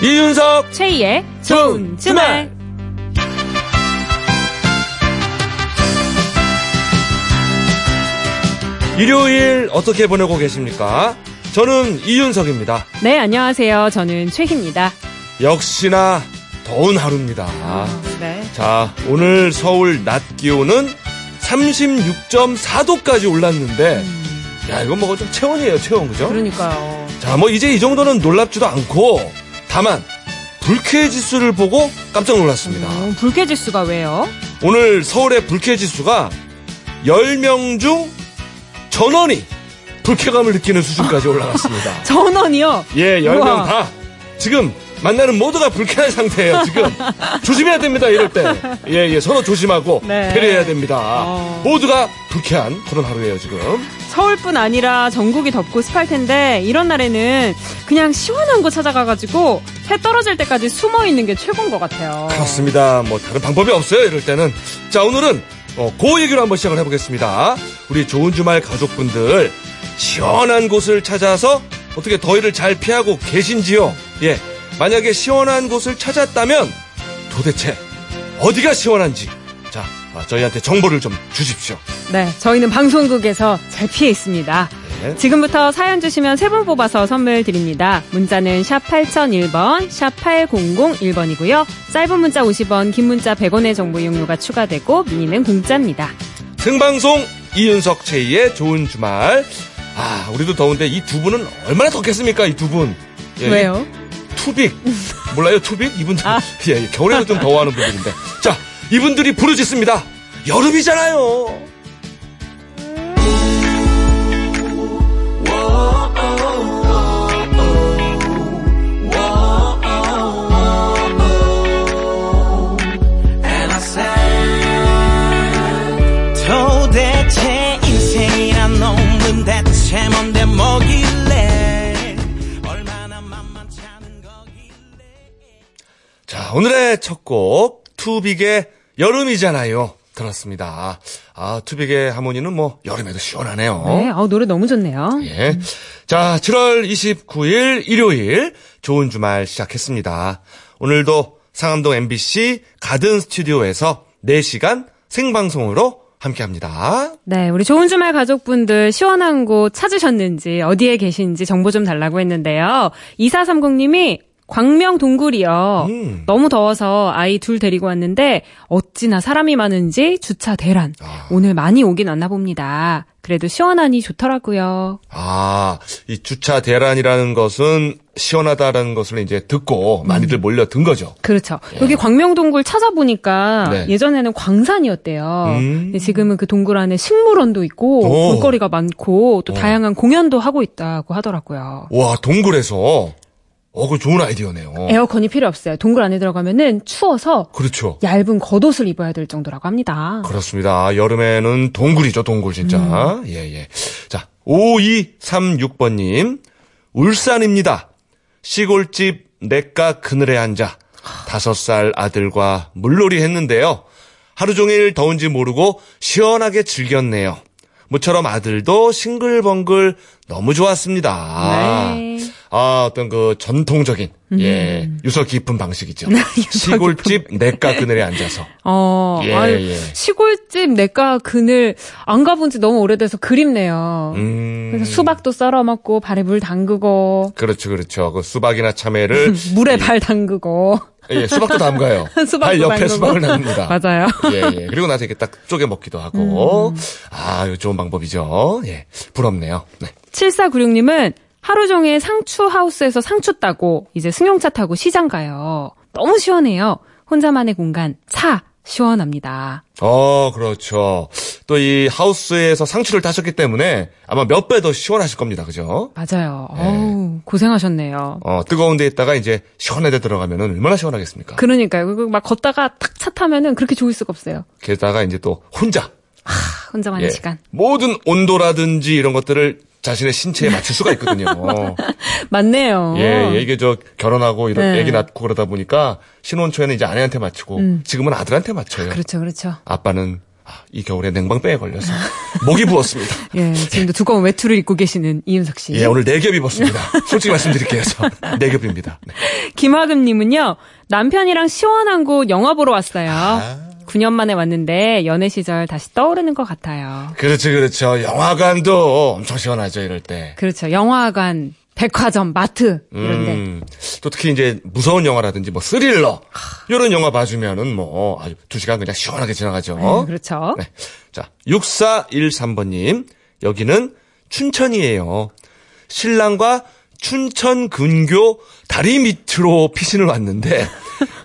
이윤석 최희의 좋은 주말. 일요일 어떻게 보내고 계십니까? 저는 이윤석입니다. 네, 안녕하세요. 저는 최희입니다. 역시나 더운 하루입니다. 네. 자, 오늘 서울 낮 기온은 36.4도까지 올랐는데, 야, 이건 뭐좀 체온이에요, 체온, 그죠? 그러니까요. 자, 뭐 이제 이 정도는 놀랍지도 않고, 다만, 불쾌 지수를 보고 깜짝 놀랐습니다. 음, 불쾌 지수가 왜요? 오늘 서울의 불쾌 지수가 10명 중 전원이 불쾌감을 느끼는 수준까지 올라갔습니다. 전원이요? 예, 10명 우와. 다. 지금 만나는 모두가 불쾌한 상태예요, 지금. 조심해야 됩니다, 이럴 때. 예, 예, 서로 조심하고 네. 배려해야 됩니다. 어. 모두가 불쾌한 그런 하루예요, 지금. 서울뿐 아니라 전국이 덥고 습할 텐데 이런 날에는 그냥 시원한 곳 찾아가가지고 해 떨어질 때까지 숨어 있는 게 최고인 것 같아요. 그렇습니다. 뭐 다른 방법이 없어요, 이럴 때는. 자, 오늘은 어, 그 얘기로 한번 시작을 해보겠습니다. 우리 좋은 주말 가족분들 시원한 곳을 찾아서 어떻게 더위를 잘 피하고 계신지요? 예, 만약에 시원한 곳을 찾았다면 도대체 어디가 시원한지 자, 아, 저희한테 정보를 좀 주십시오. 네, 저희는 방송국에서 잘 피해 있습니다. 네. 지금부터 사연 주시면 세 분 뽑아서 선물 드립니다. 문자는 샵 8001번, 샵 8001번이고요. 짧은 문자 50원, 긴 문자 100원의 정보 이용료가 추가되고 미니는 공짜입니다. 생방송 이윤석 최희의 좋은 주말. 아, 우리도 더운데 이 두 분은 얼마나 덥겠습니까, 이 두 분. 예, 왜요? 투빅 몰라요 투빅 이분들 아. 예, 예, 겨울에도 좀 더워하는 분들인데 자 이분들이 부르짖습니다 여름이잖아요 자 오늘의 첫 곡 투빅의 여름이잖아요 들었습니다 아 투빅의 하모니는 뭐 여름에도 시원하네요 네, 어, 노래 너무 좋네요. 예. 자, 7월 29일 일요일 좋은 주말 시작했습니다. 오늘도 상암동 MBC 가든 스튜디오에서 4시간 생방송으로 함께 합니다. 네, 우리 좋은 주말 가족분들 시원한 곳 찾으셨는지 어디에 계신지 정보 좀 달라고 했는데요. 2430님이 광명 동굴이요. 음. 너무 더워서 아이 둘 데리고 왔는데 어찌나 사람이 많은지 주차 대란. 아. 오늘 많이 오긴 왔나 봅니다. 그래도 시원하니 좋더라고요. 아, 이 주차 대란이라는 것은 시원하다라는 것을 이제 듣고 많이들 몰려든 거죠. 그렇죠. 여기 광명 동굴 찾아보니까 네. 예전에는 광산이었대요. 음. 근데 지금은 그 동굴 안에 식물원도 있고 오. 볼거리가 많고 또 어. 다양한 공연도 하고 있다고 하더라고요. 와, 동굴에서 어, 그 좋은 아이디어네요. 에어컨이 필요 없어요. 동굴 안에 들어가면은 추워서 그렇죠. 얇은 겉옷을 입어야 될 정도라고 합니다. 그렇습니다. 여름에는 동굴이죠, 동굴 진짜. 예, 예. 자, 5236번 님. 울산입니다. 시골집 냇가 그늘에 앉아 다섯 살 아들과 물놀이 했는데요. 하루 종일 더운지 모르고 시원하게 즐겼네요. 모처럼 아들도 싱글벙글 너무 좋았습니다. 네. 아, 어떤 그 전통적인, 예, 유서 깊은 방식이죠. 음. 시골집 냇가 그늘에 앉아서. 어, 예, 아유, 예. 시골집 내과 그늘 안 가본 지 너무 오래돼서 그립네요. 음. 그래서 수박도 썰어 먹고 발에 물 담그고 그렇죠, 그렇죠. 그 수박이나 참외를 물에 발 담그고 예, 수박도 담가요. 수박도 발 옆에 담그고. 수박을 담습니다. 맞아요. 예, 예. 그리고 나서 이렇게 딱 쪼개 먹기도 하고. 음. 아, 이거 좋은 방법이죠. 예. 부럽네요. 네. 7496님은 하루 종일 상추 하우스에서 상추 따고 이제 승용차 타고 시장 가요. 너무 시원해요. 혼자만의 공간 차 시원합니다. 어, 그렇죠. 또 이 하우스에서 상추를 따셨기 때문에 아마 몇 배 더 시원하실 겁니다. 그죠? 맞아요. 어우, 고생하셨네요. 어, 뜨거운 데 있다가 이제 시원한 데 들어가면은 얼마나 시원하겠습니까? 그러니까요. 그리고 막 걷다가 탁 차 타면은 그렇게 좋을 수가 없어요. 게다가 이제 또 혼자 하, 혼자만의 예, 시간. 모든 온도라든지 이런 것들을 자신의 신체에 맞출 수가 있거든요. 맞네요. 예, 예, 이게 저 결혼하고 이런 네. 애기 낳고 그러다 보니까 신혼초에는 이제 아내한테 맞추고 지금은 아들한테 맞춰요. 그렇죠, 그렇죠. 아빠는 아, 이 겨울에 냉방병에 걸려서 목이 부었습니다. 예, 지금도 두꺼운 외투를 입고 계시는 이윤석 씨. 예, 오늘 네 겹 입었습니다. 솔직히 말씀드릴게요. 저. 네 겹입니다. 네. 김화금님은요, 남편이랑 시원한 곳 영화 보러 왔어요. 아. 9년 만에 왔는데 연애 시절 다시 떠오르는 것 같아요. 그렇죠, 그렇죠. 영화관도 엄청 시원하죠, 이럴 때. 그렇죠. 영화관, 백화점, 마트 이런데. 음, 또 특히 이제 무서운 영화라든지 뭐 스릴러 이런 영화 봐주면은 뭐 아주 두 시간 그냥 시원하게 지나가죠. 네, 그렇죠. 네. 자, 6413번님. 여기는 춘천이에요. 신랑과 춘천 근교 다리 밑으로 피신을 왔는데,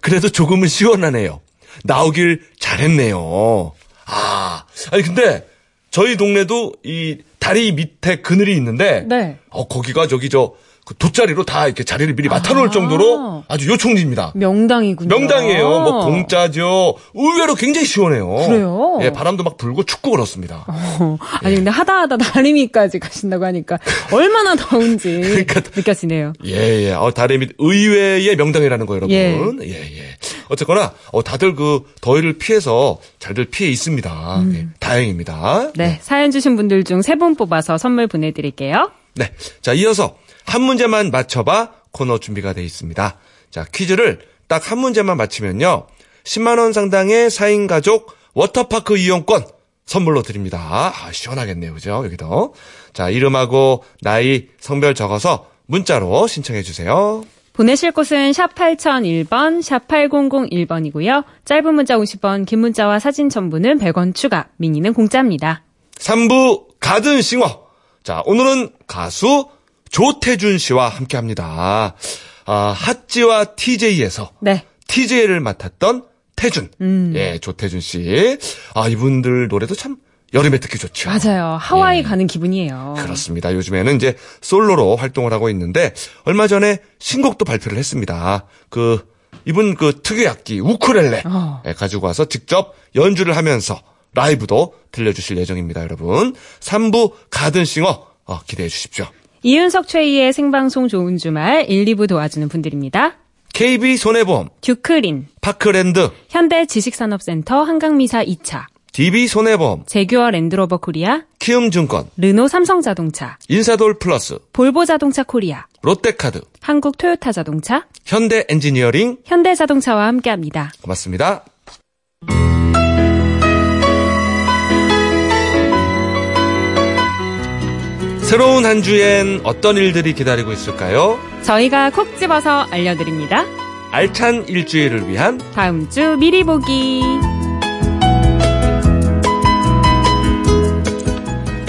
그래도 조금은 시원하네요. 나오길 잘했네요. 아, 아니, 근데, 저희 동네도 이 다리 밑에 그늘이 있는데, 네. 어, 거기가 저기 저, 그 돗자리로 다 이렇게 자리를 미리 맡아놓을 아. 정도로 아주 요충지입니다. 명당이군요. 명당이에요. 뭐 공짜죠. 의외로 굉장히 시원해요. 그래요? 예, 바람도 막 불고 춥고 그렇습니다. 어, 아니 근데 하다 하다 다리미까지 가신다고 하니까 얼마나 더운지 그러니까- 느껴지네요. 예, 예. 어, 다리 밑 의외의 명당이라는 거 여러분. 예. 예, 예. 어쨌거나 어, 다들 그 더위를 피해서 잘들 피해 있습니다. 예, 다행입니다. 네, 사연 주신 분들 중 세 분 뽑아서 선물 보내드릴게요. 네. 자, 이어서 한 문제만 맞춰봐 코너 준비가 돼 있습니다. 자, 퀴즈를 딱 한 문제만 맞히면요. 10만원 상당의 4인 가족 워터파크 이용권 선물로 드립니다. 아, 시원하겠네요. 그죠? 여기도. 자, 이름하고 나이, 성별 적어서 문자로 신청해 주세요. 보내실 곳은 샵 8001번, 샵 8001번이고요. 짧은 문자 50원, 긴 문자와 사진 첨부는 100원 추가, 미니는 공짜입니다. 3부 가든 싱어. 자, 오늘은 가수 조태준 씨와 함께 합니다. 아, 핫지와 TJ에서 네. TJ를 맡았던 태준. 예, 조태준 씨. 아, 이분들 노래도 참 여름에 듣기 좋죠. 맞아요. 하와이 예. 가는 기분이에요. 그렇습니다. 요즘에는 이제 솔로로 활동을 하고 있는데 얼마 전에 신곡도 발표를 했습니다. 그 이분 그 특유 악기 우쿨렐레 어. 예, 가지고 와서 직접 연주를 하면서 라이브도 들려주실 예정입니다, 여러분. 3부 가든싱어 어, 기대해 주십시오. 이윤석 최희의 생방송 좋은 주말 1, 2부 도와주는 분들입니다. KB 손해보험, 듀크린, 파크랜드, 현대 지식산업센터 한강미사 2차, DB 손해보험, 재규어 랜드로버 코리아, 키움증권, 르노 삼성자동차, 인사돌 플러스, 볼보자동차 코리아, 롯데카드, 한국 토요타 자동차, 현대 엔지니어링 현대자동차와 함께합니다. 고맙습니다. 새로운 한 주엔 어떤 일들이 기다리고 있을까요? 저희가 콕 집어서 알려드립니다. 알찬 일주일을 위한 다음 주 미리 보기.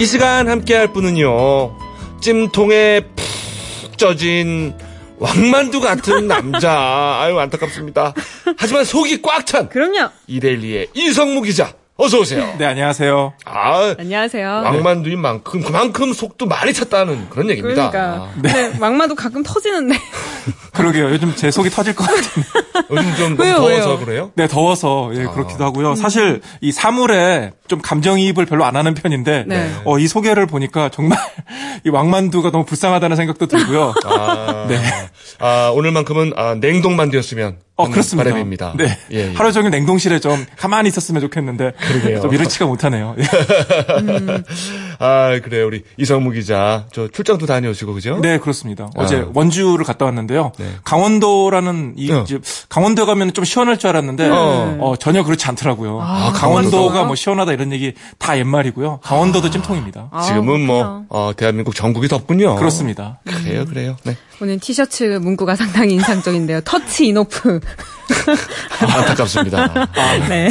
이 시간 함께 할 분은요. 찜통에 푹 쪄진 왕만두 같은 남자. 아유, 안타깝습니다. 하지만 속이 꽉 찬 그럼요. 이데일리의 이성무 기자. 어서 오세요. 네, 안녕하세요. 아, 안녕하세요. 왕만두인 만큼 그만큼 속도 많이 찼다는 그런 얘기입니다. 그러니까. 네. 막마도 가끔 터지는데. 그러게요. 요즘 제 속이 터질 것 같은데. 요즘 좀 너무 왜요, 더워서 왜요? 그래요? 네, 더워서, 예, 그렇기도 하고요. 사실, 이 사물에 좀 감정이입을 별로 안 하는 편인데, 네. 어, 이 소개를 보니까 정말, 이 왕만두가 너무 불쌍하다는 생각도 들고요. 아, 네. 아, 오늘만큼은 아, 냉동만두였으면 어, 하는 그렇습니다. 바람입니다. 네. 예, 예. 하루 종일 냉동실에 좀 가만히 있었으면 좋겠는데, 그러게요. 좀 이렇지가 못하네요. 예. 아, 그래요. 우리 이성무 기자. 저 출장도 다녀오시고, 그죠? 네, 그렇습니다. 어제 아. 원주를 갔다 왔는데요. 네. 강원도라는 이 어. 집, 강원도 가면 좀 시원할 줄 알았는데 어. 어, 전혀 그렇지 않더라고요. 아, 강원도가 강원도요? 뭐 시원하다 이런 얘기 다 옛말이고요. 강원도도 찜통입니다. 아, 지금은 뭐. 어, 대한민국 전국이 덥군요. 그렇습니다. 그래요, 그래요. 네. 오늘 티셔츠 문구가 상당히 인상적인데요. 터치 인오프. 아, 안타깝습니다. 네.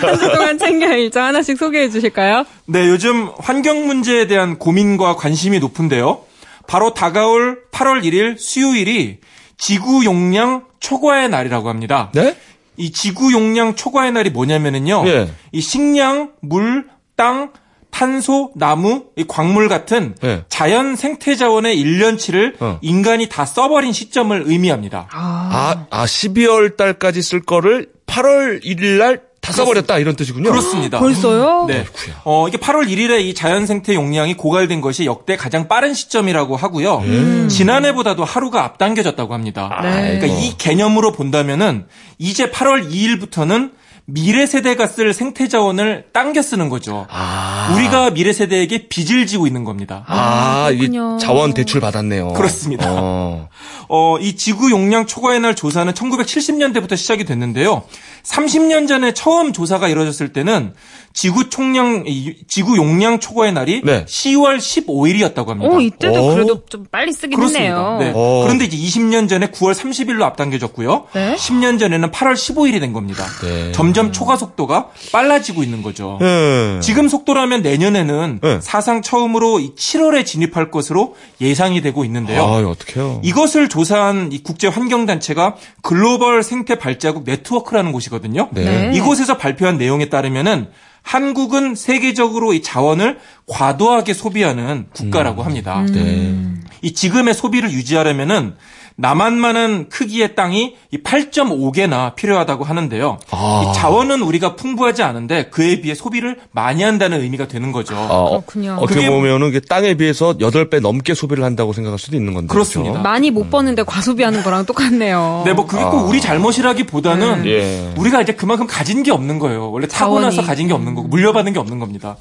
한 주 동안 챙겨야 일정 하나씩 소개해 주실까요? 네, 요즘 환경 문제에 대한 고민과 관심이 높은데요. 바로 다가올 8월 1일 수요일이 지구 용량 초과의 날이라고 합니다. 네? 이 지구 용량 초과의 날이 뭐냐면은요. 예. 이 식량, 물, 땅, 탄소, 나무, 이 광물 같은 예. 자연 생태 자원의 1년치를 어. 인간이 다 써버린 시점을 의미합니다. 아, 아, 12월 달까지 쓸 거를 8월 1일 날 다 써버렸다, 이런 뜻이군요. 그렇습니다. 벌써요? 네. 어, 이게 8월 1일에 이 자연 생태 용량이 고갈된 것이 역대 가장 빠른 시점이라고 하고요. 지난해보다도 하루가 앞당겨졌다고 합니다. 네. 그러니까 이 개념으로 본다면은 이제 8월 2일부터는 미래 세대가 쓸 생태 자원을 당겨 쓰는 거죠. 아. 우리가 미래 세대에게 빚을 지고 있는 겁니다. 아, 이 그렇군요. 자원 대출 받았네요. 그렇습니다. 어. 어, 이 지구 용량 초과의 날 조사는 1970년대부터 시작이 됐는데요. 30년 전에 처음 조사가 이루어졌을 때는 지구 총량 이- 지구 용량 초과의 날이 네. 10월 15일이었다고 합니다. 오, 이때도 오. 그래도 좀 빨리 쓰긴 그렇습니다. 했네요. 네. 오. 그런데 이제 20년 전에 9월 30일로 앞당겨졌고요. 네. 10년 전에는 8월 15일이 된 겁니다. 네. 점점 초과 속도가 빨라지고 있는 거죠. 음. 지금 속도라면 내년에는 네. 사상 처음으로 이 7월에 진입할 것으로 예상이 되고 있는데요. 아, 어떡해요. 이것을 조사한 이 국제 환경 단체가 글로벌 생태 발자국 네트워크라는 곳이거든요. 네. 네. 이곳에서 발표한 내용에 따르면은 한국은 세계적으로 이 자원을 과도하게 소비하는 국가라고 합니다. 네. 이 지금의 소비를 유지하려면은 남한만한 크기의 땅이 이 8.5개나 필요하다고 하는데요. 아. 이 자원은 우리가 풍부하지 않은데 그에 비해 소비를 많이 한다는 의미가 되는 거죠. 아, 어, 그렇군요. 어떻게 그게- 보면은 땅에 비해서 8배 넘게 소비를 한다고 생각할 수도 있는 건데. 그렇습니다. 그렇죠? 많이 못 버는데 과소비하는 거랑 똑같네요. 네, 뭐 그게 꼭 우리 잘못이라기보다는 예. 우리가 이제 그만큼 가진 게 없는 거예요. 원래 타고나서. 가진 게 없는 거고 물려받은 게 없는 겁니다.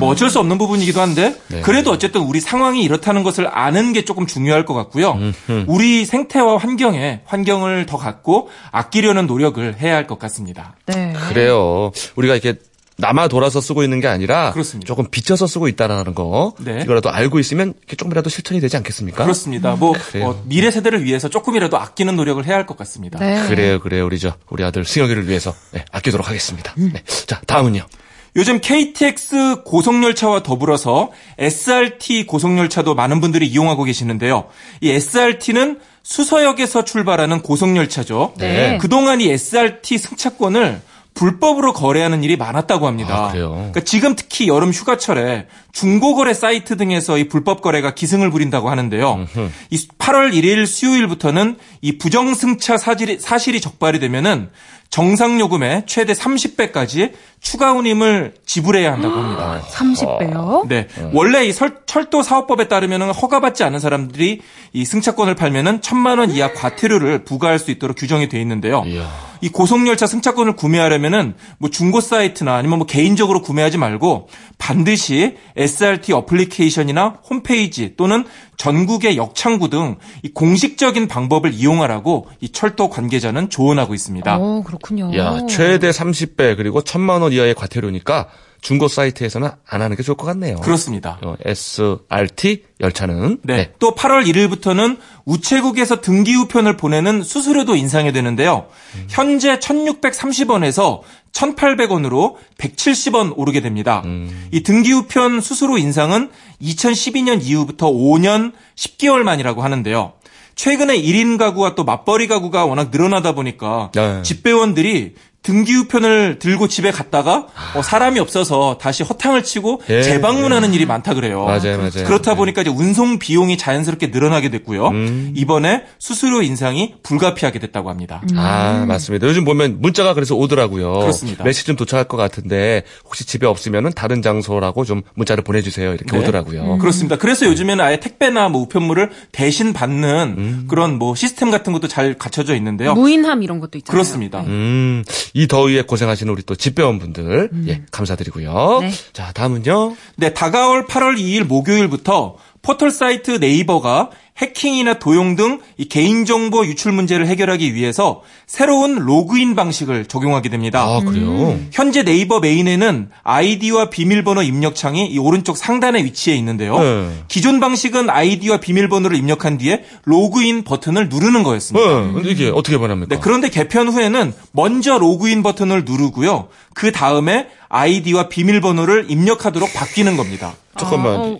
뭐 어쩔 수 없는 부분이기도 한데 네. 그래도 어쨌든 우리 상황이 이렇다는 것을 아는 게 조금 중요할 것 같고요. 우리 생태와 환경에 환경을 더 갖고 아끼려는 노력을 해야 할 것 같습니다. 네. 그래요. 우리가 이렇게 남아 돌아서 쓰고 있는 게 아니라 그렇습니다. 조금 비춰서 쓰고 있다라는 거 네. 이거라도 알고 있으면 이렇게 조금이라도 실천이 되지 않겠습니까? 그렇습니다. 뭐. 어, 미래 세대를 위해서 조금이라도 아끼는 노력을 해야 할 것 같습니다. 네. 그래요, 그래요. 우리 저 우리 아들 승혁이를 위해서 네, 아끼도록 하겠습니다. 음. 네. 자, 다음은요. 요즘 KTX 고속열차와 더불어서 SRT 고속열차도 많은 분들이 이용하고 계시는데요. 이 SRT는 수서역에서 출발하는 고속열차죠. 네. 그동안 이 SRT 승차권을 불법으로 거래하는 일이 많았다고 합니다. 아, 그래요? 그러니까 지금 특히 여름 휴가철에 중고거래 사이트 등에서 이 불법 거래가 기승을 부린다고 하는데요. 이 8월 1일 수요일부터는 이 부정승차 사실이, 사실이 적발이 되면은 정상 요금의 최대 30배까지 추가 운임을 지불해야 한다고 합니다. 30배요? 네. 원래 이 설- 철도 사업법에 따르면 허가받지 않은 사람들이 이 승차권을 팔면은 천만 원 이하 과태료를 부과할 수 있도록 규정이 돼 있는데요. 이야. 이 고속열차 승차권을 구매하려면은 뭐 중고 사이트나 아니면 뭐 개인적으로 구매하지 말고 반드시 SRT 어플리케이션이나 홈페이지 또는 전국의 역창구 등이 공식적인 방법을 이용하라고 이 철도 관계자는 조언하고 있습니다. 오, 그렇군요. 야, 최대 30배 그리고 천만 원 이하의 과태료니까 중고 사이트에서는 안 하는 게 좋을 것 같네요. 그렇습니다. 어, SRT 열차는 네. 또 8월 1일부터는 우체국에서 등기 우편을 보내는 수수료도 인상이 되는데요. 현재 1,630원에서 1,800원으로 170원 오르게 됩니다. 이 등기 우편 수수료 인상은 2012년 이후부터 5년 10개월 만이라고 하는데요. 최근에 1인 가구와 또 맞벌이 가구가 워낙 늘어나다 보니까 네. 집배원들이 등기 우편을 들고 집에 갔다가 어, 사람이 없어서 다시 허탕을 치고 예, 재방문하는 일이 많다 그래요. 맞아요, 맞아요. 그렇다 네. 보니까 이제 운송 비용이 자연스럽게 늘어나게 됐고요. 음. 이번에 수수료 인상이 불가피하게 됐다고 합니다. 아, 맞습니다. 요즘 보면 문자가 그래서 오더라고요. 그렇습니다. 몇 시쯤 도착할 것 같은데 혹시 집에 없으면은 다른 장소라고 좀 문자를 보내주세요. 이렇게 네. 오더라고요. 그렇습니다. 그래서 요즘에는 아예 택배나 뭐 우편물을 대신 받는 음. 그런 뭐 시스템 같은 것도 잘 갖춰져 있는데요. 무인함 이런 것도 있잖아요. 그렇습니다. 음, 이 더위에 고생하시는 우리 또 집배원분들, 예, 감사드리고요. 네. 자, 다음은요. 네, 다가올 8월 2일 목요일부터 포털 사이트 네이버가 해킹이나 도용 등이 개인정보 유출 문제를 해결하기 위해서 새로운 로그인 방식을 적용하게 됩니다. 아, 그래요? 현재 네이버 메인에는 아이디와 비밀번호 입력창이 이 오른쪽 상단에 위치해 있는데요. 네. 기존 방식은 아이디와 비밀번호를 입력한 뒤에 로그인 버튼을 누르는 거였습니다. 네, 이게 어떻게 변합니까? 네, 그런데 개편 후에는 먼저 로그인 버튼을 누르고요. 그 다음에 아이디와 비밀번호를 입력하도록 바뀌는 겁니다. 잠깐만. 어,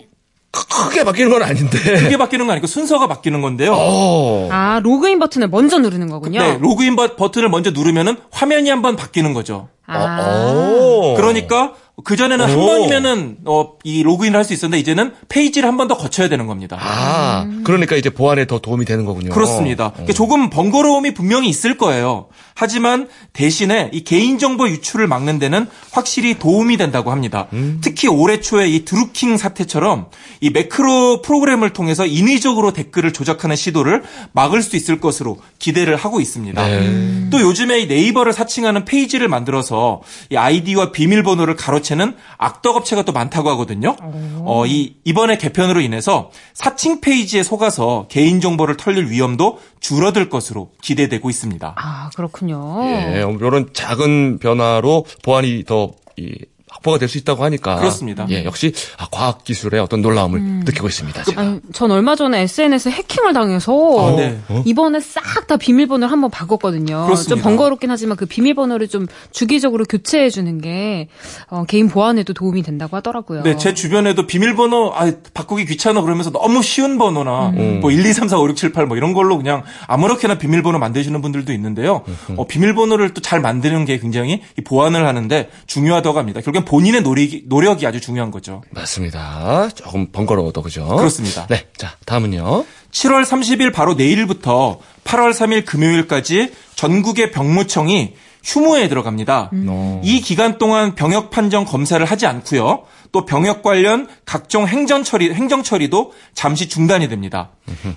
크- 크게 바뀌는 건 아닌데. 크게 바뀌는 건 아니고 순서가 바뀌는 건데요. 어. 아, 로그인 버튼을 먼저 누르는 거군요. 네, 로그인 버, 버튼을 먼저 누르면은 화면이 한번 바뀌는 거죠. 아, 어. 그러니까 그 전에는 한 오. 번이면은 어, 이 로그인을 할 수 있었는데 이제는 페이지를 한 번 더 거쳐야 되는 겁니다. 아, 그러니까 이제 보안에 더 도움이 되는 거군요. 그렇습니다. 어. 그러니까 조금 번거로움이 분명히 있을 거예요. 하지만 대신에 이 개인정보 유출을 막는 데는 확실히 도움이 된다고 합니다. 음. 특히 올해 초에 이 드루킹 사태처럼 이 매크로 프로그램을 통해서 인위적으로 댓글을 조작하는 시도를 막을 수 있을 것으로 기대를 하고 있습니다. 네. 또 요즘에 이 네이버를 사칭하는 페이지를 만들어서 이 아이디와 비밀번호를 가로채 는 악덕 업체가 또 많다고 하거든요. 어, 이 이번에 개편으로 인해서 사칭 페이지에 속아서 개인 정보를 털릴 위험도 줄어들 것으로 기대되고 있습니다. 아, 그렇군요. 예, 이런 작은 변화로 보안이 더 이, 확보가 될 수 있다고 하니까. 그렇습니다. 예, 역시 아, 과학 기술의 어떤 놀라움을 음. 느끼고 있습니다. 제가. 아니, 전 얼마 전에 SNS에 해킹을 당해서 아, 네. 이번에 싹 다 비밀번호를 한번 바꿨거든요. 그렇습니다. 좀 번거롭긴 하지만 그 비밀번호를 좀 주기적으로 교체해 주는 게 어, 개인 보안에도 도움이 된다고 하더라고요. 네, 제 주변에도 비밀번호 아, 바꾸기 귀찮아 그러면서 너무 쉬운 번호나 음. 뭐 1, 2, 3, 4, 5, 6, 7, 8 뭐 이런 걸로 그냥 아무렇게나 비밀번호 만드시는 분들도 있는데요. 어, 비밀번호를 또 잘 만드는 게 굉장히 이 보안을 하는데 중요하다고 합니다. 결국엔 본인의 노력이, 노력이 아주 중요한 거죠. 맞습니다. 조금 번거로워도 그죠? 그렇습니다. 네, 자 다음은요. 7월 30일 바로 내일부터 8월 3일 금요일까지 전국의 병무청이 휴무에 들어갑니다. 어. 이 기간 동안 병역 판정 검사를 하지 않고요. 또 병역 관련 각종 행정 처리 행정 처리도 잠시 중단이 됩니다.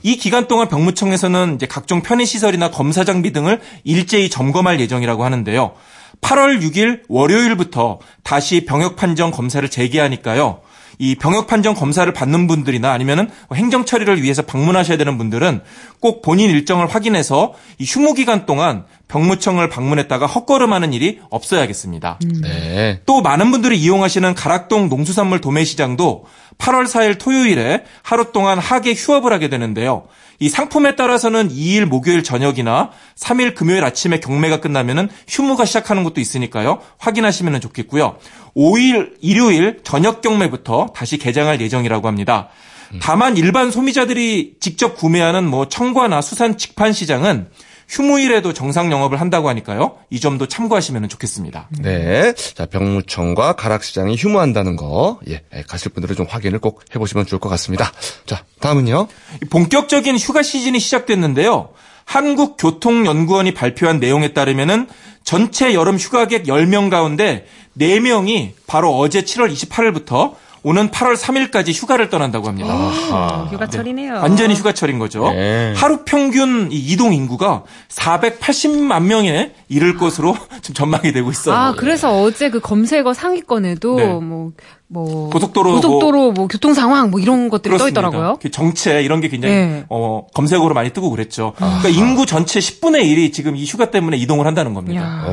이 기간 동안 병무청에서는 이제 각종 편의 시설이나 검사 장비 등을 일제히 점검할 예정이라고 하는데요. 8월 6일 월요일부터 다시 병역 판정 검사를 재개하니까요. 이 병역 판정 검사를 받는 분들이나 아니면은 행정 처리를 위해서 방문하셔야 되는 분들은 꼭 본인 일정을 확인해서 이 휴무 기간 동안 병무청을 방문했다가 헛걸음하는 일이 없어야겠습니다. 네. 또 많은 분들이 이용하시는 가락동 농수산물 도매시장도 8월 4일 토요일에 하루 동안 하계 휴업을 하게 되는데요. 이 상품에 따라서는 2일 목요일 저녁이나 3일 금요일 아침에 경매가 끝나면은 휴무가 시작하는 것도 있으니까요. 확인하시면 좋겠고요. 5일 일요일 저녁 경매부터 다시 개장할 예정이라고 합니다. 다만 일반 소비자들이 직접 구매하는 뭐 청과나 수산 직판 시장은 휴무일에도 정상 영업을 한다고 하니까요. 이 점도 참고하시면 좋겠습니다. 네. 자, 병무청과 가락시장이 휴무한다는 거, 예, 예, 가실 분들은 좀 확인을 꼭 해보시면 좋을 것 같습니다. 자, 다음은요. 본격적인 휴가 시즌이 시작됐는데요. 한국교통연구원이 발표한 내용에 따르면은 전체 여름 휴가객 10명 가운데 4명이 바로 어제 7월 28일부터 오는 8월 3일까지 휴가를 떠난다고 합니다. 어, 휴가철이네요. 완전히 휴가철인 거죠. 네. 하루 평균 이 이동 인구가 480만 명에 이를 것으로 지금 전망이 되고 있어요. 아, 그래서 어제 그 검색어 상위권에도 네. 뭐, 뭐. 고속도로 고속도로 뭐, 교통 상황 뭐 이런 것들이 떠 그렇습니다. 있더라고요. 그 정체 이런 게 굉장히 네. 어, 검색어로 많이 뜨고 그랬죠. 그러니까 인구 전체 10분의 1이 지금 이 휴가 때문에 이동을 한다는 겁니다.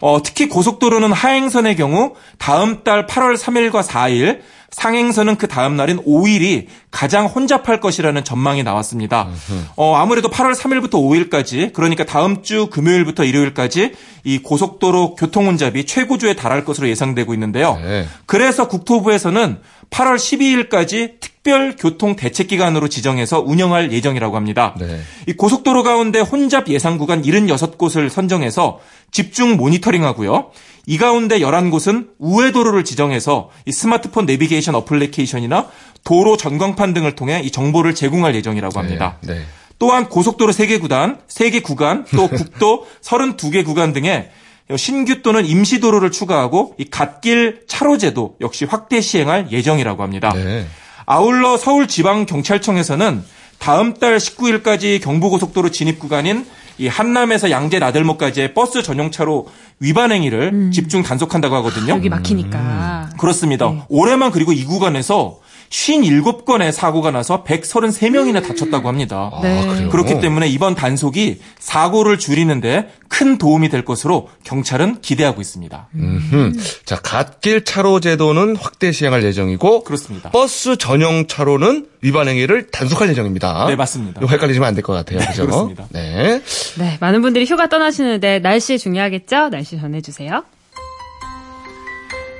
어, 특히 고속도로는 하행선의 경우 다음 달 8월 3일과 4일, 상행선은 그 다음 날인 5일이 가장 혼잡할 것이라는 전망이 나왔습니다. 어, 아무래도 8월 3일부터 5일까지, 그러니까 다음 주 금요일부터 일요일까지 이 고속도로 교통 혼잡이 최고조에 달할 것으로 예상되고 있는데요. 네. 그래서 국토부에서는 8월 12일까지 특별 교통 대책 기간으로 지정해서 운영할 예정이라고 합니다. 네. 이 고속도로 가운데 혼잡 예상 구간 76곳을 선정해서 집중 모니터링하고요. 이 가운데 11곳은 우회 도로를 지정해서 이 스마트폰 내비게이션 어플리케이션이나 도로 전광판 등을 통해 이 정보를 제공할 예정이라고 합니다. 네. 네. 또한 고속도로 3개 구단, 3개 구간, 또 국도 32개 구간 등의 신규 또는 임시 도로를 추가하고 이 갓길 차로 제도 역시 확대 시행할 예정이라고 합니다. 네. 아울러 서울지방경찰청에서는 다음 달 19일까지 경부고속도로 진입 구간인 이 한남에서 양재 나들목까지의 버스 전용차로 위반 행위를 집중 단속한다고 하거든요. 여기 막히니까. 그렇습니다. 올해만 그리고 이 구간에서 57건의 사고가 나서 133명이나 다쳤다고 합니다. 네. 아, 그래요? 그렇기 때문에 이번 단속이 사고를 줄이는데 큰 도움이 될 것으로 경찰은 기대하고 있습니다. 음흠. 자, 갓길 차로 제도는 확대 시행할 예정이고 그렇습니다. 버스 전용 차로는 위반 행위를 단속할 예정입니다. 네, 맞습니다. 이거 헷갈리시면 안 될 것 같아요. 그죠? 그렇습니다. 네. 네, 많은 분들이 휴가 떠나시는데 날씨 중요하겠죠? 날씨 전해 주세요.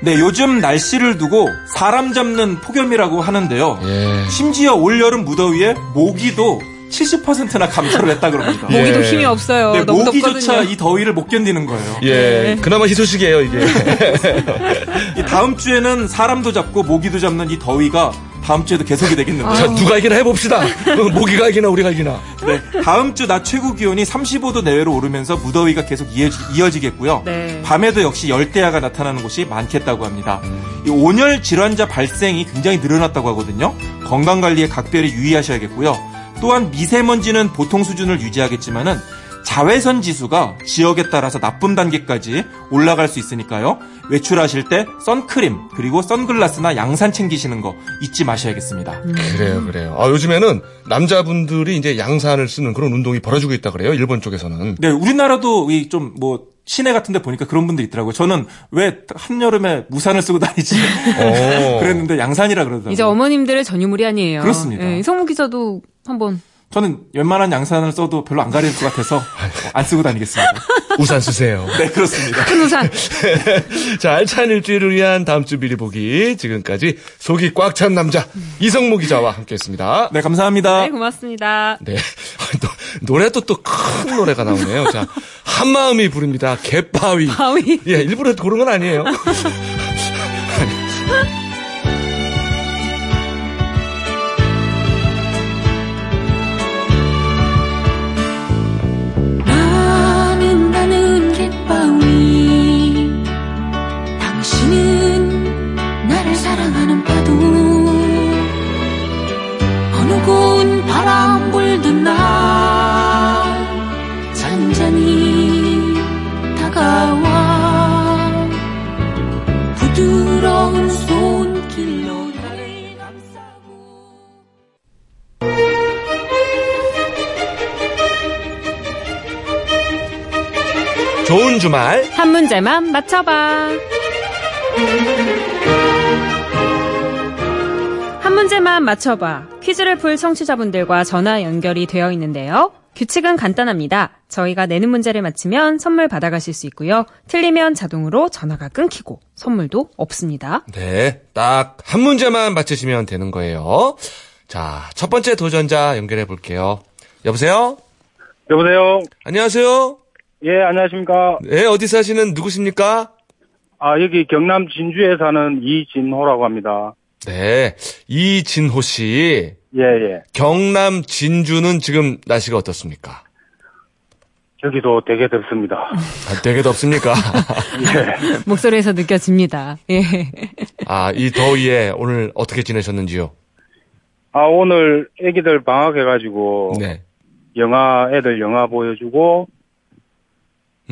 네, 요즘 날씨를 두고 사람 잡는 폭염이라고 하는데요. 예. 심지어 올여름 무더위에 모기도 70%나 감소를 했다 그럽니다. 예. 모기도 힘이 없어요. 네, 너무 모기조차 덥거든요. 이 더위를 못 견디는 거예요. 예, 그나마 희소식이에요 이게. 이 다음 주에는 사람도 잡고 모기도 잡는 이 더위가 다음 주에도 계속이 되겠는데요. 자, 누가 이기나 해봅시다. 모기가 이기나 우리가 이기나. 네, 다음 주 낮 최고 기온이 35도 내외로 오르면서 무더위가 계속 이어지, 겠고요 네. 밤에도 역시 열대야가 나타나는 곳이 많겠다고 합니다. 이 온열 질환자 발생이 굉장히 늘어났다고 하거든요. 건강 관리에 각별히 유의하셔야겠고요. 또한 미세먼지는 보통 수준을 유지하겠지만은 자외선 지수가 지역에 따라서 나쁨 단계까지 올라갈 수 있으니까요. 외출하실 때 선크림 그리고 선글라스나 양산 챙기시는 거 잊지 마셔야겠습니다. 그래요, 그래요. 아, 요즘에는 남자분들이 이제 양산을 쓰는 그런 운동이 벌어지고 있다 그래요. 일본 쪽에서는. 네, 우리나라도 이좀뭐 시내 같은 데 보니까 그런 분들 있더라고요. 저는 왜 한여름에 무산을 쓰고 다니지? 오. 그랬는데 양산이라 그러더라고요. 이제 어머님들의 전유물이 아니에요. 그렇습니다. 예, 이성무 기자도 한번 저는 웬만한 양산을 써도 별로 안 가릴 것 같아서 안 쓰고 다니겠습니다. 우산 쓰세요. 네, 그렇습니다. 큰 우산. 자, 알찬 일주일을 위한 다음 주 미리 보기. 지금까지 속이 꽉 찬 남자 이성무 기자와 함께 했습니다. 네, 감사합니다. 네, 고맙습니다. 네. 또, 노래도 또 큰 노래가 나오네요. 자, 한마음이 부릅니다. 개바위. 바위. 예, 일부러 고른 건 아니에요. 주말. 한 문제만 맞춰봐. 한 문제만 맞춰봐. 퀴즈를 풀 청취자분들과 전화 연결이 되어 있는데요. 규칙은 간단합니다. 저희가 내는 문제를 맞히면 선물 받아가실 수 있고요. 틀리면 자동으로 전화가 끊기고 선물도 없습니다. 네. 딱 한 문제만 맞히시면 되는 거예요. 자, 첫 번째 도전자 연결해 볼게요. 여보세요? 여보세요? 안녕하세요? 예, 안녕하십니까? 네, 어디 사시는 누구십니까? 아, 여기 경남 진주에 사는 이진호라고 합니다. 네. 이진호 씨. 예, 예. 경남 진주는 지금 날씨가 어떻습니까? 여기도 되게 덥습니다. 아, 되게 덥습니까? 예. 목소리에서 느껴집니다. 예. 아, 이 더위에 오늘 어떻게 지내셨는지요? 아, 오늘 애기들 방학해가지고, 네. 영화, 애들 영화 보여주고,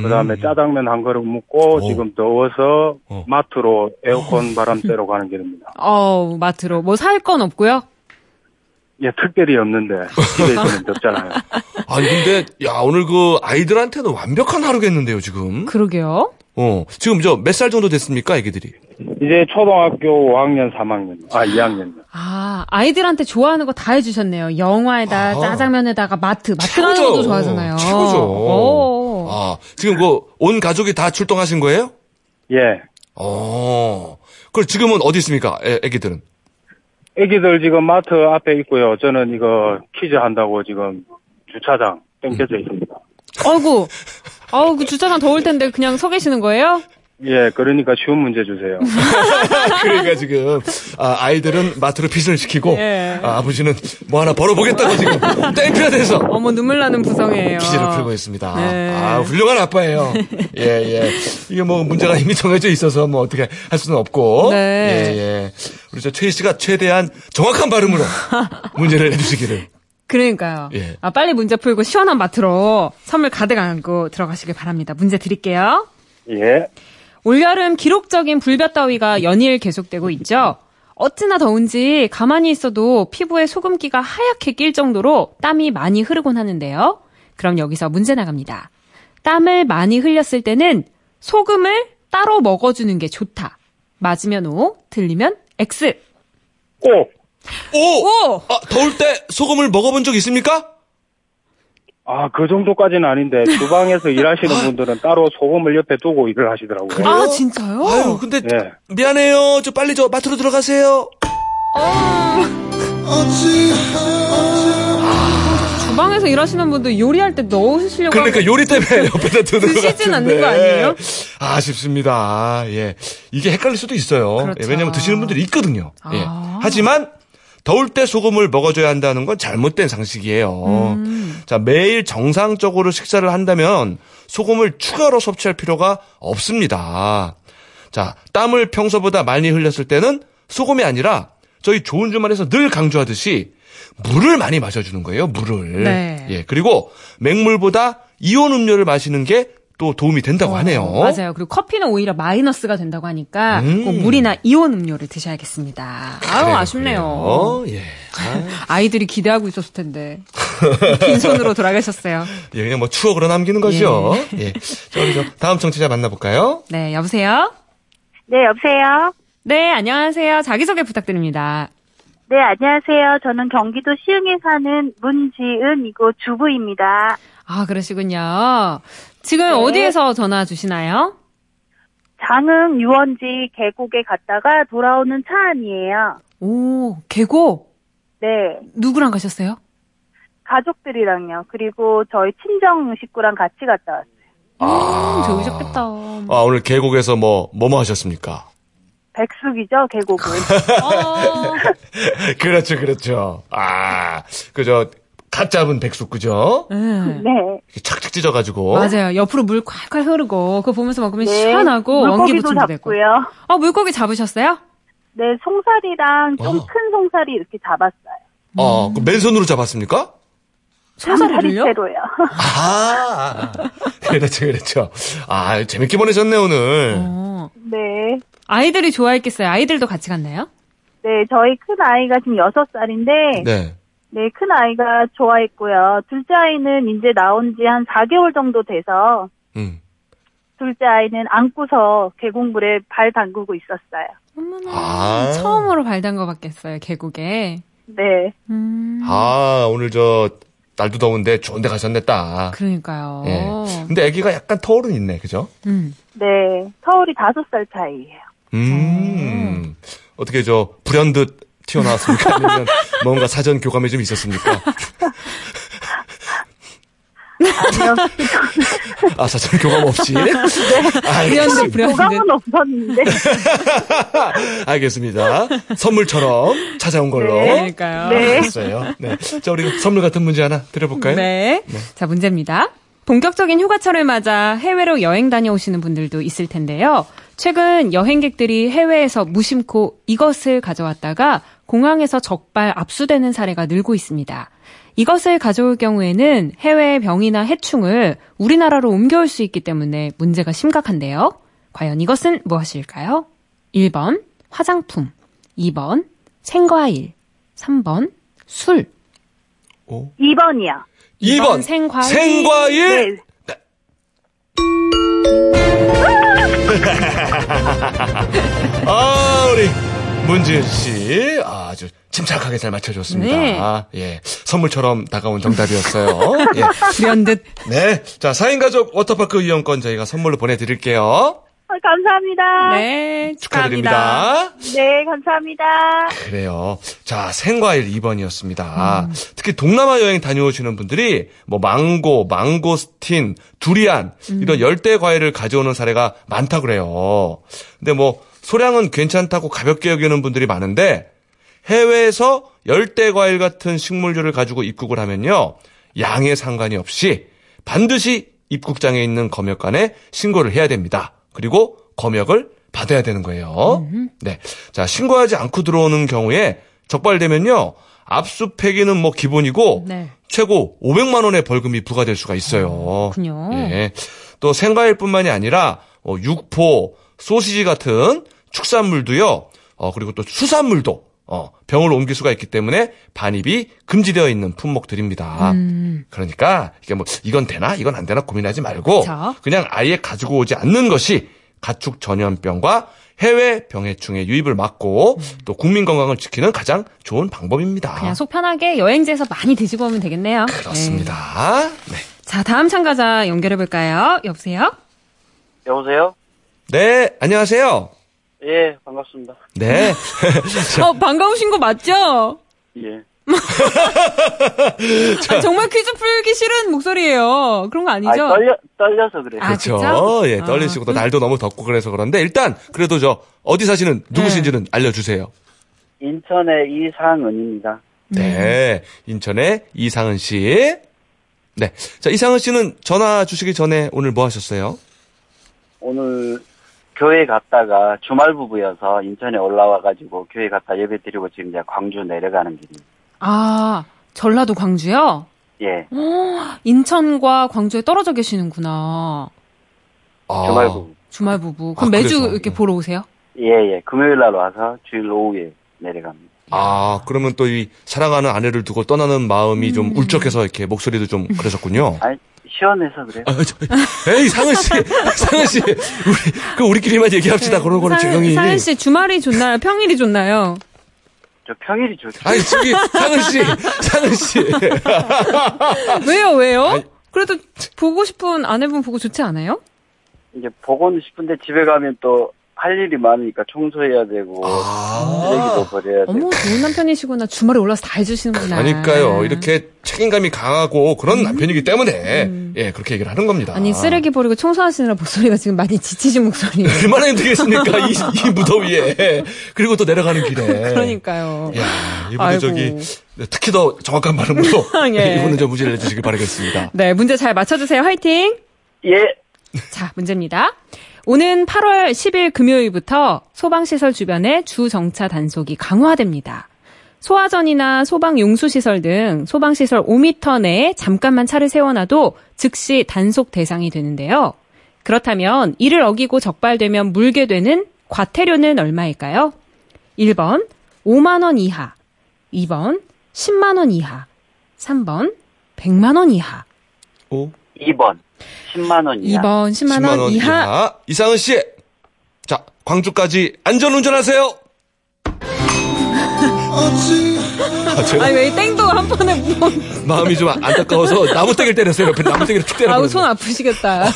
그 다음에 음. 짜장면 한 그릇 먹고, 오. 지금 더워서 어. 마트로 에어컨 바람 쐬러 가는 길입니다. 어, 마트로. 뭐 살 건 없고요? 예, 특별히 없는데, 집에 있으면 덥잖아요. 아니, 근데, 야, 오늘 그 아이들한테는 완벽한 하루겠는데요, 지금? 그러게요. 어, 지금 저 몇 살 정도 됐습니까, 애기들이? 이제 초등학교 5학년, 3학년, 아, 2학년. 아, 아이들한테 좋아하는 거 다 해주셨네요. 영화에다, 아. 짜장면에다가 마트, 마트 가는 것도 좋아하잖아요. 최고죠. 오. 아, 지금 그 온 가족이 다 출동하신 거예요? 예. 어. 그럼 지금은 어디 있습니까, 애, 애기들은? 애기들 지금 마트 앞에 있고요. 저는 이거 퀴즈 한다고 지금 주차장 땡겨져 있습니다. 아이고, 아우, 그 주차장 더울 텐데 그냥 서 계시는 거예요? 예, 그러니까 쉬운 문제 주세요. 그러니까 지금 아, 아이들은 마트로 핏을 시키고 예. 아, 아버지는 뭐 하나 벌어보겠다고 지금 땡볕 돼서 어머, 눈물 나는 부성이에요. 퀴즈를 풀고 있습니다. 네. 아, 훌륭한 아빠예요. 예, 예. 이게 뭐 문제가 이미 정해져 있어서 뭐 어떻게 할 수는 없고. 네. 예, 예. 우리 저 최희 씨가 최대한 정확한 발음으로 문제를 해주시기를. 그러니까요. 예. 아, 빨리 문제 풀고 시원한 마트로 선물 가득 안고 들어가시길 바랍니다. 문제 드릴게요. 예. 올여름 기록적인 불볕 더위가 연일 계속되고 있죠. 어찌나 더운지 가만히 있어도 피부에 소금기가 하얗게 낄 정도로 땀이 많이 흐르곤 하는데요. 그럼 여기서 문제 나갑니다. 땀을 많이 흘렸을 때는 소금을 따로 먹어주는 게 좋다. 맞으면 O, 틀리면 X. 오! 오! 오! 아, 더울 때 소금을 먹어본 적 있습니까? 아, 그 정도까지는 아닌데, 주방에서 일하시는 분들은 따로 소금을 옆에 두고 일을 하시더라고요. 아, 진짜요? 아유, 근데 예. 미안해요. 저 빨리 저 마트로 들어가세요. 주방에서 일하시는 분들 요리할 때 넣으시려고 그러니까 요리 때문에 옆에다 두는 것 드시진 같은데. 않는 거 아니에요? 아쉽습니다. 예. 이게 헷갈릴 수도 있어요. 그렇죠. 예, 왜냐면 드시는 분들이 있거든요. 예. 아. 하지만 더울 때 소금을 먹어줘야 한다는 건 잘못된 상식이에요. 음. 자, 매일 정상적으로 식사를 한다면 소금을 추가로 섭취할 필요가 없습니다. 자, 땀을 평소보다 많이 흘렸을 때는 소금이 아니라 저희 좋은 주말에서 늘 강조하듯이 물을 많이 마셔주는 거예요, 물을. 네. 예, 그리고 맹물보다 이온 음료를 마시는 게 또 도움이 된다고 하네요. 어, 맞아요. 그리고 커피는 오히려 마이너스가 된다고 하니까 음. 꼭 물이나 이온 음료를 드셔야겠습니다. 아우 그래요, 아쉽네요. 예. 아이들이 기대하고 있었을 텐데 빈손으로 돌아가셨어요. 예, 그냥 뭐 추억으로 남기는 거죠. 예. 자, 우리 저 다음 청취자 만나볼까요? 네, 여보세요. 네, 여보세요? 네, 안녕하세요. 자기소개 부탁드립니다. 네, 안녕하세요. 저는 경기도 시흥에 사는 문지은 이고 주부입니다. 아, 그러시군요. 지금 네. 어디에서 전화 주시나요? 장흥 유원지 계곡에 갔다가 돌아오는 차 안이에요. 오, 계곡. 네, 누구랑 가셨어요? 가족들이랑요. 그리고 저희 친정 식구랑 같이 갔다 왔어요. 음, 좋으셨겠다. 아, 오늘 계곡에서 뭐, 뭐뭐 하셨습니까? 백숙이죠, 계곡은. 어, 그렇죠, 그렇죠. 아, 그저, 갓 잡은 백숙, 그죠? 네. 네. 이렇게 착착 찢어가지고. 맞아요. 옆으로 물 콸콸 흐르고 그거 보면서 먹으면 네. 시원하고 원기 물고기도 보충도 되고. 잡고요. 어, 물고기 잡으셨어요? 네, 송사리랑 좀 어. 큰 송사리 이렇게 잡았어요. 어, 그 맨손으로 잡았습니까? 송사리를요? 장사리채로요. 아, 그렇죠, 그렇죠. 아, 재밌게 보내셨네, 오늘. 어. 네. 아이들이 좋아했겠어요. 아이들도 같이 갔나요? 네, 저희 큰 아이가 지금 6살인데, 네. 네, 큰 아이가 좋아했고요. 둘째 아이는 이제 나온 지 한 4개월 정도 돼서 음. 둘째 아이는 안고서 계곡물에 발 담그고 있었어요. 어머나. 아. 처음으로 발 담궈 봤겠어요, 계곡에. 네. 음. 아, 오늘 저, 날도 더운데 좋은 데 가셨네, 딱. 그러니까요. 예. 근데 아기가 약간 터울은 있네, 그죠? 음. 네. 서울이 5살 차이예요. 음. 어떻게 저, 불현듯 튀어나왔습니까? 아니면 뭔가 사전 교감이 좀 있었습니까? 아니요. 아, 사전 교감 없이? 알겠습니다. 불현듯 불현듯. 교감은 없었는데. 알겠습니다. 선물처럼 찾아온 걸로. 네. 그러니까요. 네. 알겠어요. 네. 자, 우리 선물 같은 문제 하나 드려볼까요? 네. 자, 문제입니다. 본격적인 휴가철을 맞아 해외로 여행 다녀오시는 분들도 있을 텐데요. 최근 여행객들이 해외에서 무심코 이것을 가져왔다가 공항에서 적발 압수되는 사례가 늘고 있습니다. 이것을 가져올 경우에는 해외의 병이나 해충을 우리나라로 옮겨올 수 있기 때문에 문제가 심각한데요. 과연 이것은 무엇일까요? 1번 화장품, 2번 생과일, 3번 술. 2번이요. 2번. 생과일. 생과일. 네. 아, 우리 문지은 씨. 아주 침착하게 잘 맞춰줬습니다. 네. 예. 선물처럼 다가온 정답이었어요. 예. 불현듯 네. 자, 4인 가족 워터파크 이용권 저희가 선물로 보내드릴게요. 어, 감사합니다. 네. 축하드립니다. 네, 감사합니다. 그래요. 자, 생과일 2번이었습니다. 특히 동남아 여행 다녀오시는 분들이 뭐 망고, 망고스틴, 두리안 이런 열대 과일을 가져오는 사례가 많다 그래요. 근데 뭐 소량은 괜찮다고 가볍게 여기는 분들이 많은데 해외에서 열대 과일 같은 식물류를 가지고 입국을 하면요. 양에 상관이 없이 반드시 입국장에 있는 검역관에 신고를 해야 됩니다. 그리고 검역을 받아야 되는 거예요. 네. 자, 신고하지 않고 들어오는 경우에 적발되면요. 압수 폐기는 뭐 기본이고 네. 최고 500만 원의 벌금이 부과될 수가 있어요. 그렇군요. 예. 또 생과일뿐만이 아니라 어, 육포, 소시지 같은 축산물도요. 어, 그리고 또 수산물도 어, 병을 옮길 수가 있기 때문에 반입이 금지되어 있는 품목들입니다. 음. 그러니까 이게 뭐 이건 되나 이건 안 되나 고민하지 말고 그쵸. 그냥 아예 가지고 오지 않는 것이 가축 전염병과 해외 병해충의 유입을 막고 또 국민 건강을 지키는 가장 좋은 방법입니다. 그냥 속 편하게 여행지에서 많이 드시고 오면 되겠네요. 네. 그렇습니다. 네. 자, 다음 참가자 연결해 볼까요? 여보세요? 여보세요? 네, 안녕하세요. 예, 반갑습니다. 네. 어, 반가우신 거 맞죠? 예. 아, 정말 퀴즈 풀기 싫은 목소리예요. 그런 거 아니죠? 아, 떨려, 떨려서 그래요. 아, 그렇죠. 그쵸? 예, 아, 떨리시고 또 음. 날도 너무 덥고 그래서 그런데 일단 그래도 저 어디 사시는 누구신지는 네. 알려주세요. 인천의 이상은입니다. 네, 인천의 이상은 씨. 네, 자 이상은 씨는 전화 주시기 전에 오늘 뭐 하셨어요? 오늘 교회 갔다가 주말 부부여서 인천에 올라와가지고 교회 갔다 예배 드리고 지금 이제 광주 내려가는 길입니다. 아, 전라도 광주요? 예, 인천과 광주에 떨어져 계시는구나. 아, 주말 부부. 주말 부부. 아, 그럼 매주 그래서. 이렇게 보러 오세요? 예, 예. 금요일 날 와서 주일 오후에 내려갑니다. 아, 그러면 또 이 사랑하는 아내를 두고 떠나는 마음이 음. 좀 울적해서 이렇게 목소리도 좀 그러셨군요. 아니, 시원해서 그래요. 아, 저, 에이, 상은 씨, 상은 씨, 우리, 그 우리끼리만 얘기합시다. 그런 거는. 네. 사연 씨 주말이 좋나요? 평일이 좋나요? 저 평일이 좋죠. 아니, 저기, 상은 씨, 상은 씨. 왜요, 왜요? 아니. 그래도 보고 싶은 아내분 보고 좋지 않아요? 이제 보고는 싶은데 집에 가면 또 할 일이 많으니까 청소해야 되고 아. 쓰레기도 버려야 되고 어머, 좋은 남편이시구나. 주말에 올라서 다 해주시는구나. 그러니까요. 이렇게 책임감이 강하고 그런 남편이기 때문에, 음. 예, 그렇게 얘기를 하는 겁니다. 아니, 쓰레기 버리고 청소하시느라 목소리가 지금 많이 지치신 목소리예요. 얼마나 힘들겠습니까? 이, 이 무더위에. 그리고 또 내려가는 길에. 그러니까요. 야 이분도 아이고. 저기, 특히 더 정확한 발음으로. 예. 이분은 좀 무지를 해주시길 바라겠습니다. 네, 문제 잘 맞춰주세요. 화이팅! 예 자, 문제입니다. 오는 8월 10일 금요일부터 소방시설 주변에 주정차 단속이 강화됩니다. 소화전이나 소방 용수시설 등 소방시설 5m 내에 잠깐만 차를 세워놔도 즉시 단속 대상이 되는데요. 그렇다면 이를 어기고 적발되면 물게 되는 과태료는 얼마일까요? 1번 5만원 이하, 2번 10만원 이하, 3번 100만원 이하, 오. 2번 10만 원 이하 2번 10만원 이하, 이상은 씨. 자, 광주까지 안전 운전하세요. 아, 제가 아니 왜 땡도 한 번에 뭐 마음이 좀 안타까워서 나무떼기를 때렸어요. 옆에 나무떼기를 툭 때렸거든요. 아우 손 아프시겠다.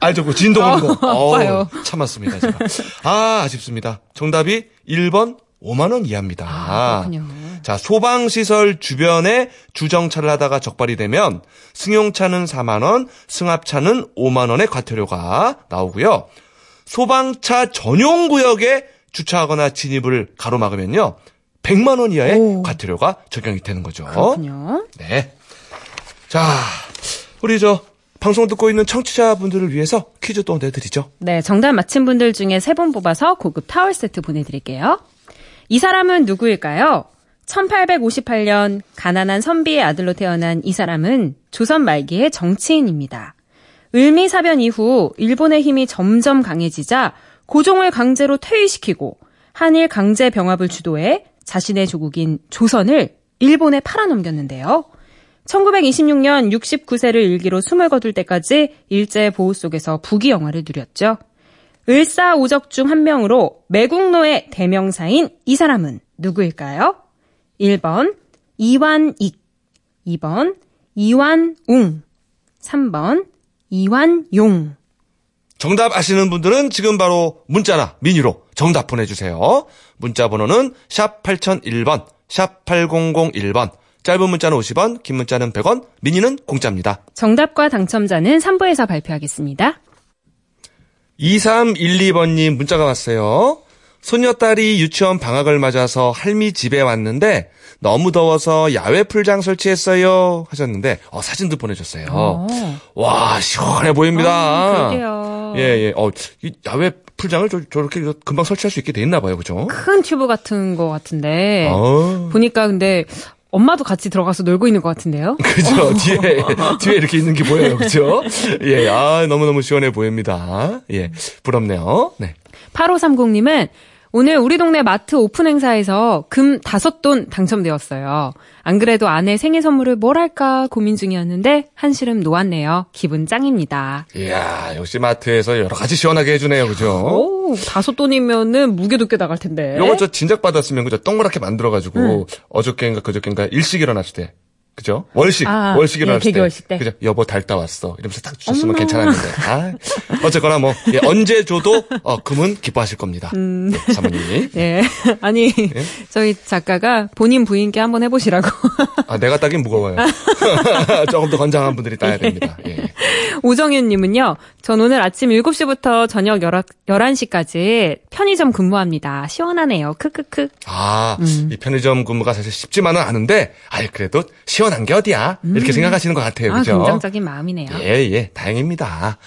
알죠? 그 진동하는 거. 어, 어우, 아파요. 참았습니다, 제가. 아, 아쉽습니다. 정답이 1번 5만 원 이하입니다. 아, 그렇군요. 자, 소방시설 주변에 주정차를 하다가 적발이 되면 승용차는 4만원, 승합차는 5만원의 과태료가 나오고요. 소방차 전용 구역에 주차하거나 진입을 가로막으면요. 100만 원 이하의 오. 과태료가 적용이 되는 거죠. 그렇군요. 네. 자, 우리 저 방송 듣고 있는 청취자분들을 위해서 퀴즈 또 내드리죠. 네, 정답 맞힌 분들 중에 세 분 뽑아서 고급 타월 세트 보내드릴게요. 이 사람은 누구일까요? 1858년 가난한 선비의 아들로 태어난 이 사람은 조선 말기의 정치인입니다. 을미사변 이후 일본의 힘이 점점 강해지자 고종을 강제로 퇴위시키고 한일 강제 병합을 주도해 자신의 조국인 조선을 일본에 팔아넘겼는데요. 1926년 69세를 일기로 숨을 거둘 때까지 일제 보호 속에서 부귀 영화를 누렸죠. 을사오적 중 한 명으로 매국노의 대명사인 이 사람은 누구일까요? 1번 이완익, 2번 이완웅, 3번 이완용. 정답 아시는 분들은 지금 바로 문자나 미니로 정답 보내주세요. 문자 번호는 샵 8001번, 샵 8001번. 짧은 문자는 50원, 긴 문자는 100원, 미니는 공짜입니다. 정답과 당첨자는 3부에서 발표하겠습니다. 2312번님 문자가 왔어요. 소녀딸이 유치원 방학을 맞아서 할미 집에 왔는데 너무 더워서 야외 풀장 설치했어요 하셨는데 어, 사진도 보내줬어요. 어. 와 시원해 보입니다. 아, 그러게요. 예, 예. 어, 이 야외 풀장을 저, 저렇게 금방 설치할 수 있게 돼 있나 봐요. 그죠? 큰 튜브 같은 거 같은데 어. 보니까 근데 엄마도 같이 들어가서 놀고 있는 것 같은데요. 그죠? 뒤에, 뒤에 이렇게 있는 게 보여요. 그죠? 예, 아, 너무너무 시원해 보입니다. 예, 부럽네요. 네. 8530님은 오늘 우리 동네 마트 오픈 행사에서 금 다섯 돈 당첨되었어요. 안 그래도 아내 생일 선물을 뭘 할까 고민 중이었는데 한시름 놓았네요. 기분 짱입니다. 이야, 역시 마트에서 여러 가지 시원하게 해주네요. 그죠? 오, 다섯 돈이면은 무게도 꽤 나갈 텐데. 요거 저 진작 받았으면 그죠? 동그랗게 만들어가지고 어저께인가 그저께인가 일식 일어났을 때 그죠? 월식, 아, 월식 예, 일어났을 때. 때. 그죠? 여보 달다 왔어. 이러면서 딱 주셨으면. 괜찮았는데. 아, 어쨌거나 뭐, 예, 언제 줘도, 어, 금은 기뻐하실 겁니다. 음. 네, 사모님이. 예. 아니, 저희 작가가 본인 부인께 한번 해보시라고. 아, 내가 따긴 무거워요. 조금 더 건장한 분들이 따야 됩니다. 예. 오정윤님은요, 전 오늘 아침 7시부터 저녁 11시까지 편의점 근무합니다. 시원하네요. 크크크. 아, 음. 이 편의점 근무가 사실 쉽지만은 않은데, 아이, 그래도 시원 한게 어디야? 이렇게 생각하시는 것 같아요. 음. 아, 그죠? 긍정적인 마음이네요. 예, 예, 다행입니다.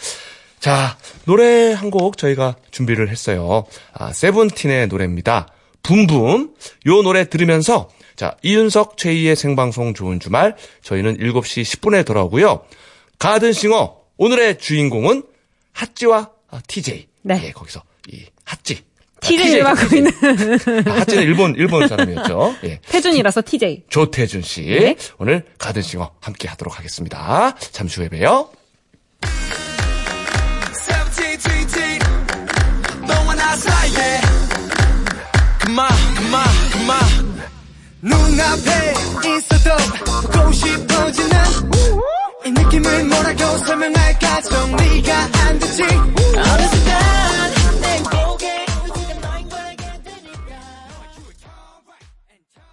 자, 노래 한 곡 저희가 준비를 했어요. 아, 세븐틴의 노래입니다. 붐붐. 요 노래 들으면서, 자, 이윤석, 최희의 생방송 좋은 주말, 저희는 7시 10분에 돌아오고요. 가든싱어, 오늘의 주인공은 핫지와 아, TJ. 네. 예, 거기서, 이, 핫지. TJ를 TJ, 맡고 TJ. 있는. 아, 하체는 일본, 일본 사람이었죠. 예. 태준이라서 TJ. 조태준 씨. 네. 오늘 가든싱어 함께 하도록 하겠습니다. 잠시 후에 봬요. 눈앞에 있어도 보고 싶어지는 이 느낌을 뭐라고 설명할까 정리가 안 되지 어렸을 때